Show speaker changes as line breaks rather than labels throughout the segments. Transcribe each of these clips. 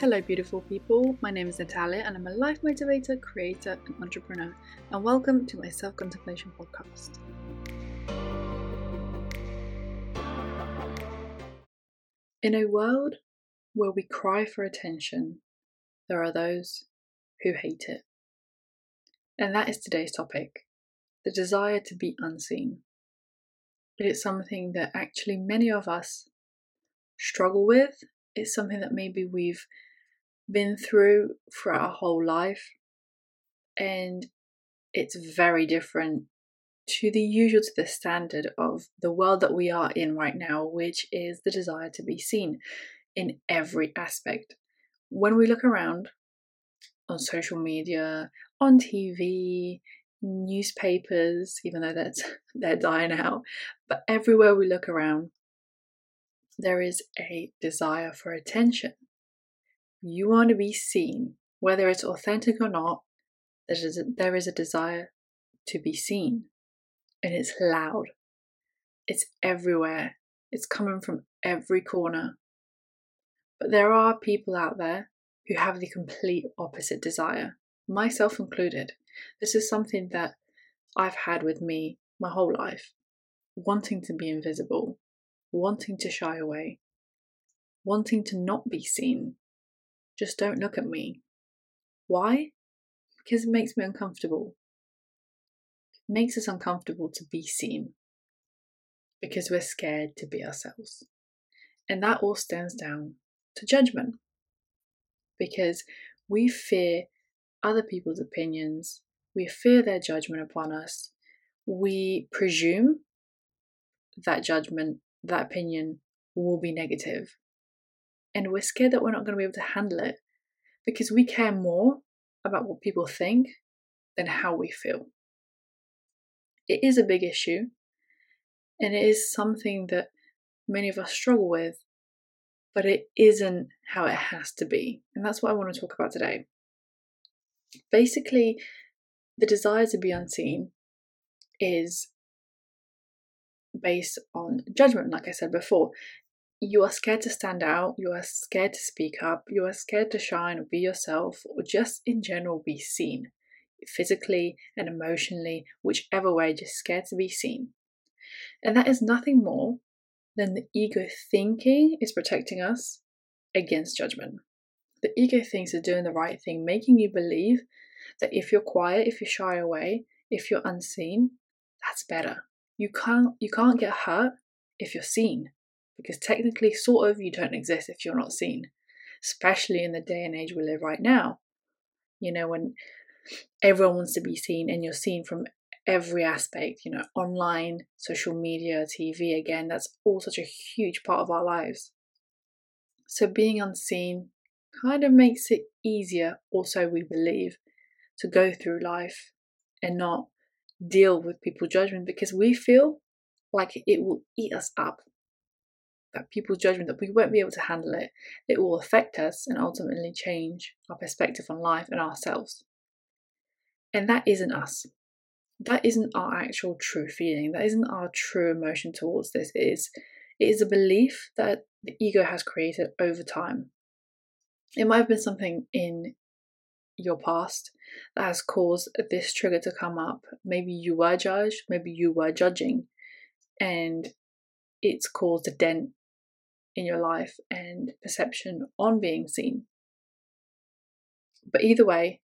Hello, beautiful people. My name is Natalia, and I'm a life motivator, creator, and entrepreneur. And welcome to my self contemplation podcast. In a world where we cry for attention, there are those who hate it. And that is today's topic the desire to be unseen. It is something that actually many of us struggle with. It's something that maybe we've been through for our whole life, and it's very different to the usual, to the standard of the world that we are in right now, which is the desire to be seen in every aspect. When we look around on social media, on TV, newspapers, even though that's they're dying out, but everywhere we look around, there is a desire for attention. You want to be seen, whether it's authentic or not. There is a, desire to be seen, and it's loud. It's everywhere. It's coming from every corner. But there are people out there who have the complete opposite desire, myself included. This is something that I've had with me my whole life wanting to be invisible, wanting to shy away, wanting to not be seen. Just don't look at me. Why? Because it makes me uncomfortable. It makes us uncomfortable to be seen because we're scared to be ourselves. And that all stems down to judgment because we fear other people's opinions, we fear their judgment upon us, we presume that judgment, that opinion will be negative. And we're scared that we're not going to be able to handle it because we care more about what people think than how we feel. It is a big issue, and it is something that many of us struggle with but it isn't how it has to be. And that's what I want to talk about today. Basically, the desire to be unseen is based on judgment, like I said before. You are scared to stand out, you are scared to speak up, you are scared to shine or be yourself, or just in general be seen, physically and emotionally, whichever way, just scared to be seen. And that is nothing more than the ego thinking is protecting us against judgment. The ego thinks it's doing the right thing, making you believe that if you're quiet, if you shy away, if you're unseen, that's better. You can't you can't get hurt if you're seen, because technically, sort of, you don't exist if you're not seen. Especially in the day and age we live right now. You know, when everyone wants to be seen and you're seen from every aspect, you know, online, social media, TV, again, that's all such a huge part of our lives. So being unseen kind of makes it easier, also, we believe, to go through life and not deal with people's judgment because we feel like it will eat us up. That people's judgment, that we won't be able to handle it, it will affect us and ultimately change our perspective on life and ourselves. And that isn't us that isn't our actual true feeling. That isn't our true emotion towards this. It is it is a belief that the ego has created over time. It might have been something in your past that has caused this trigger to come up. Maybe you were judged, maybe you were judging, and it's caused a dent in your life and perception on being seen. But either way,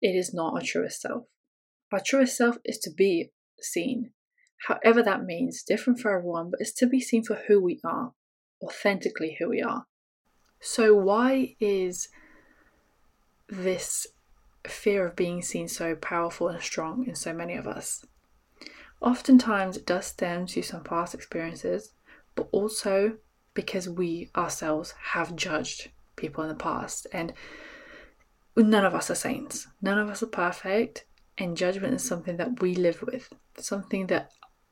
it is not our truest self. Our truest self is to be seen, however that means, different for everyone, but it's to be seen for who we are, authentically who we are. So, why is this fear of being seen so powerful and strong in so many of us? Oftentimes, it does stem to some past experiences, but also because we ourselves have judged people in the past. And none of us are saints, none of us are perfect, and judgment is something that we live with, something that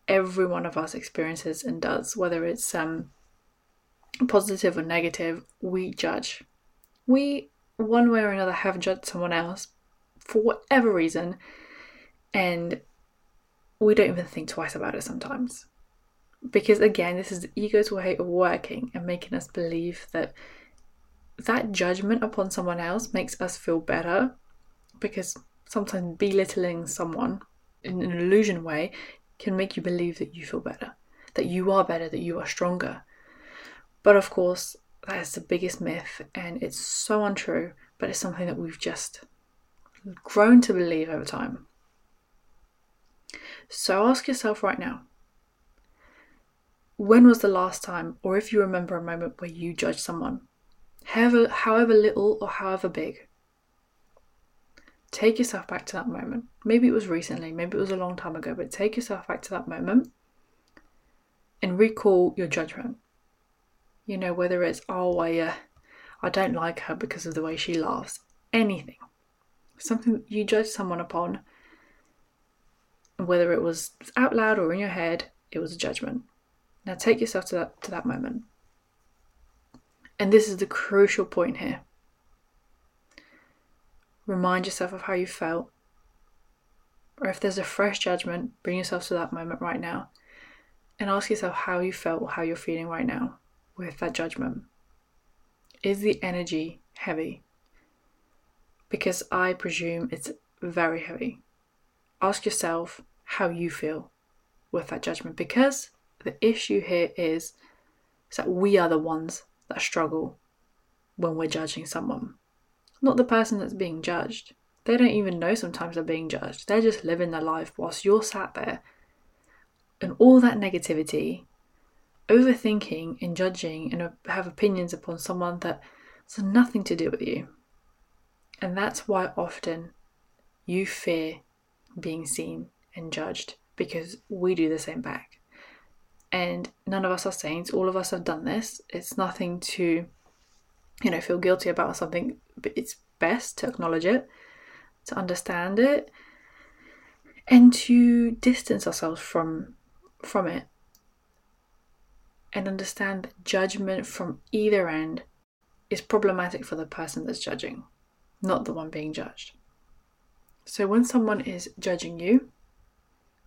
every one of us experiences and does, whether it's um, positive or negative, we judge. We, one way or another, have judged someone else for whatever reason, and we don't even think twice about it sometimes. Because again, this is the ego's way of working and making us believe that that judgment upon someone else makes us feel better because sometimes belittling someone in an illusion way can make you believe that you feel better, that you are better, that you are stronger. But of course, that is the biggest myth and it's so untrue, but it's something that we've just grown to believe over time. So ask yourself right now when was the last time, or if you remember a moment where you judged someone, however, however little or however big? Take yourself back to that moment. Maybe it was recently, maybe it was a long time ago, but take yourself back to that moment and recall your judgment. You know, whether it's, oh, I, uh, I don't like her because of the way she laughs, anything. Something you judge someone upon, whether it was out loud or in your head, it was a judgment. Now take yourself to that, to that moment. And this is the crucial point here. Remind yourself of how you felt. Or if there's a fresh judgment, bring yourself to that moment right now and ask yourself how you felt or how you're feeling right now with that judgment. Is the energy heavy? Because I presume it's very heavy. Ask yourself how you feel with that judgment because the issue here is, is that we are the ones that struggle when we're judging someone, not the person that's being judged. They don't even know sometimes they're being judged. They're just living their life whilst you're sat there and all that negativity, overthinking and judging and have opinions upon someone that has nothing to do with you. And that's why often you fear being seen and judged because we do the same back. And none of us are saints. All of us have done this. It's nothing to you know feel guilty about or something but it's best to acknowledge it to understand it and to distance ourselves from from it and understand that judgment from either end is problematic for the person that's judging not the one being judged so when someone is judging you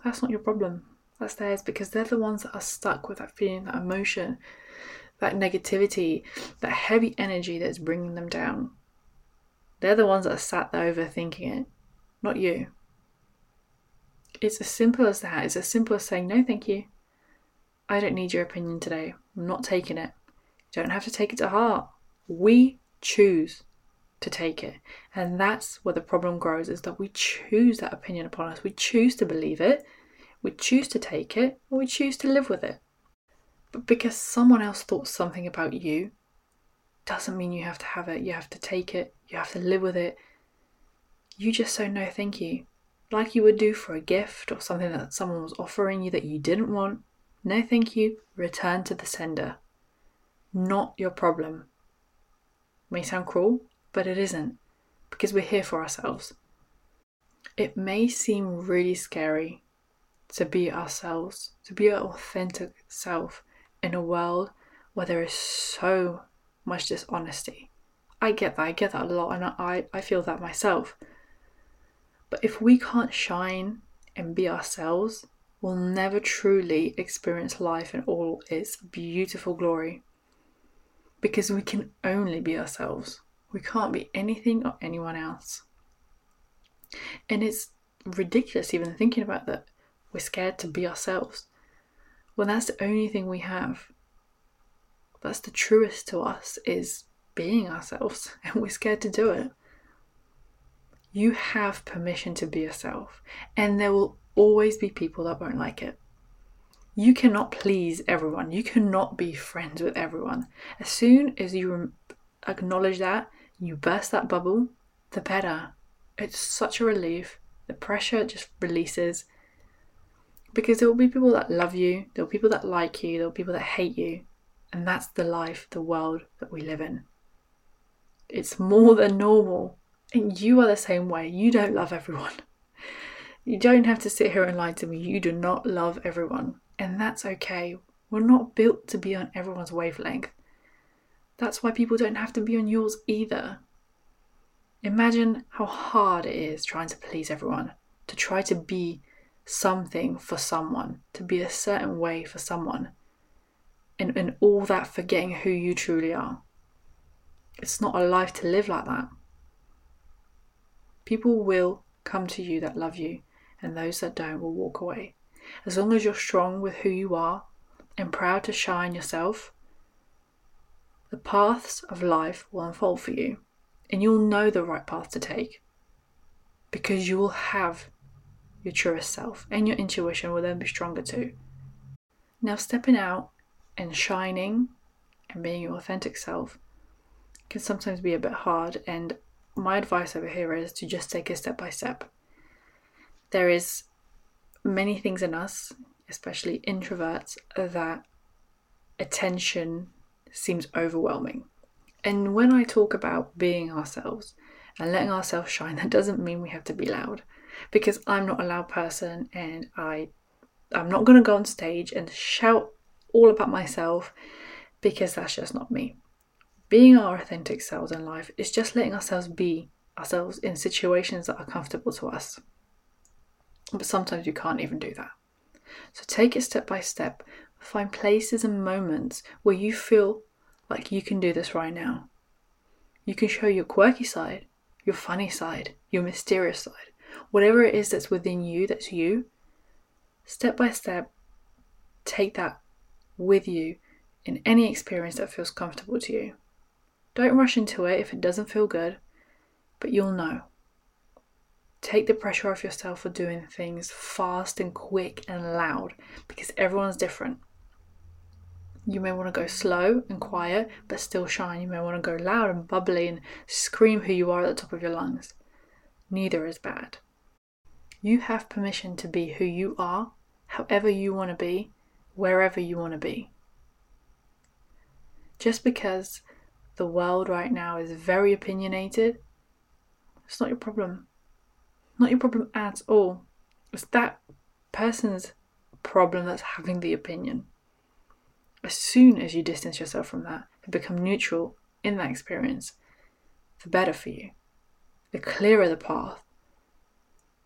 that's not your problem that's theirs because they're the ones that are stuck with that feeling, that emotion, that negativity, that heavy energy that's bringing them down. They're the ones that are sat there overthinking it, not you. It's as simple as that. It's as simple as saying, no, thank you. I don't need your opinion today. I'm not taking it. You don't have to take it to heart. We choose to take it. And that's where the problem grows is that we choose that opinion upon us. We choose to believe it we choose to take it or we choose to live with it. But because someone else thought something about you doesn't mean you have to have it, you have to take it, you have to live with it. You just say no thank you, like you would do for a gift or something that someone was offering you that you didn't want. No thank you, return to the sender. Not your problem. May sound cruel, but it isn't, because we're here for ourselves. It may seem really scary to be ourselves, to be our authentic self in a world where there is so much dishonesty. I get that, I get that a lot, and I, I feel that myself. But if we can't shine and be ourselves, we'll never truly experience life in all its beautiful glory. Because we can only be ourselves. We can't be anything or anyone else. And it's ridiculous even thinking about that we're scared to be ourselves. Well, that's the only thing we have. That's the truest to us is being ourselves, and we're scared to do it. You have permission to be yourself, and there will always be people that won't like it. You cannot please everyone. You cannot be friends with everyone. As soon as you acknowledge that, you burst that bubble, the better. It's such a relief. The pressure just releases, because there will be people that love you, there will be people that like you, there will be people that hate you. And that's the life, the world that we live in. It's more than normal. And you are the same way. You don't love everyone. You don't have to sit here and lie to me. You do not love everyone. And that's okay. We're not built to be on everyone's wavelength. That's why people don't have to be on yours either. Imagine how hard it is trying to please everyone, to try to be something for someone, to be a certain way for someone, and, and all that forgetting who you truly are. It's not a life to live like that. People will come to you that love you, and those that don't will walk away. As long as you're strong with who you are and proud to shine yourself, the paths of life will unfold for you, and you'll know the right path to take because you will have your truest self, and your intuition will then be stronger too. Now, stepping out and shining and being your authentic self can sometimes be a bit hard, and my advice over here is to just take it step by step. There is many things in us, especially introverts, that attention seems overwhelming. And when I talk about being ourselves and letting ourselves shine, that doesn't mean we have to be loud because I'm not a loud person and I I'm not going to go on stage and shout all about myself because that's just not me. Being our authentic selves in life is just letting ourselves be ourselves in situations that are comfortable to us. But sometimes you can't even do that. So take it step by step. Find places and moments where you feel like you can do this right now. You can show your quirky side, your funny side, your mysterious side, whatever it is that's within you, that's you. Step by step, take that with you in any experience that feels comfortable to you. Don't rush into it if it doesn't feel good, but you'll know. Take the pressure off yourself for doing things fast and quick and loud because everyone's different. You may want to go slow and quiet but still shine. You may want to go loud and bubbly and scream who you are at the top of your lungs. Neither is bad. You have permission to be who you are, however you want to be, wherever you want to be. Just because the world right now is very opinionated, it's not your problem. Not your problem at all. It's that person's problem that's having the opinion. As soon as you distance yourself from that and become neutral in that experience, the better for you. The clearer the path,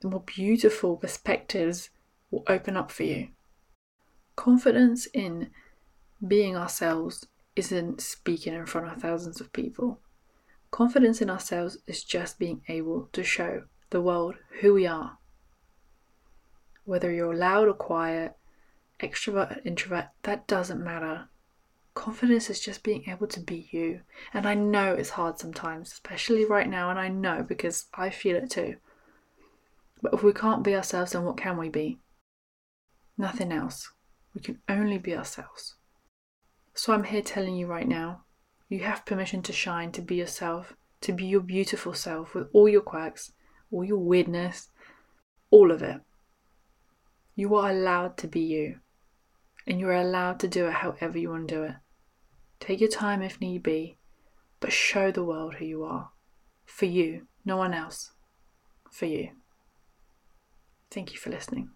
the more beautiful perspectives will open up for you. Confidence in being ourselves isn't speaking in front of thousands of people. Confidence in ourselves is just being able to show the world who we are. Whether you're loud or quiet, extrovert or introvert, that doesn't matter. Confidence is just being able to be you. And I know it's hard sometimes, especially right now, and I know because I feel it too. But if we can't be ourselves, then what can we be? Nothing else. We can only be ourselves. So I'm here telling you right now you have permission to shine, to be yourself, to be your beautiful self with all your quirks, all your weirdness, all of it. You are allowed to be you, and you're allowed to do it however you want to do it. Take your time if need be, but show the world who you are. For you, no one else. For you. Thank you for listening.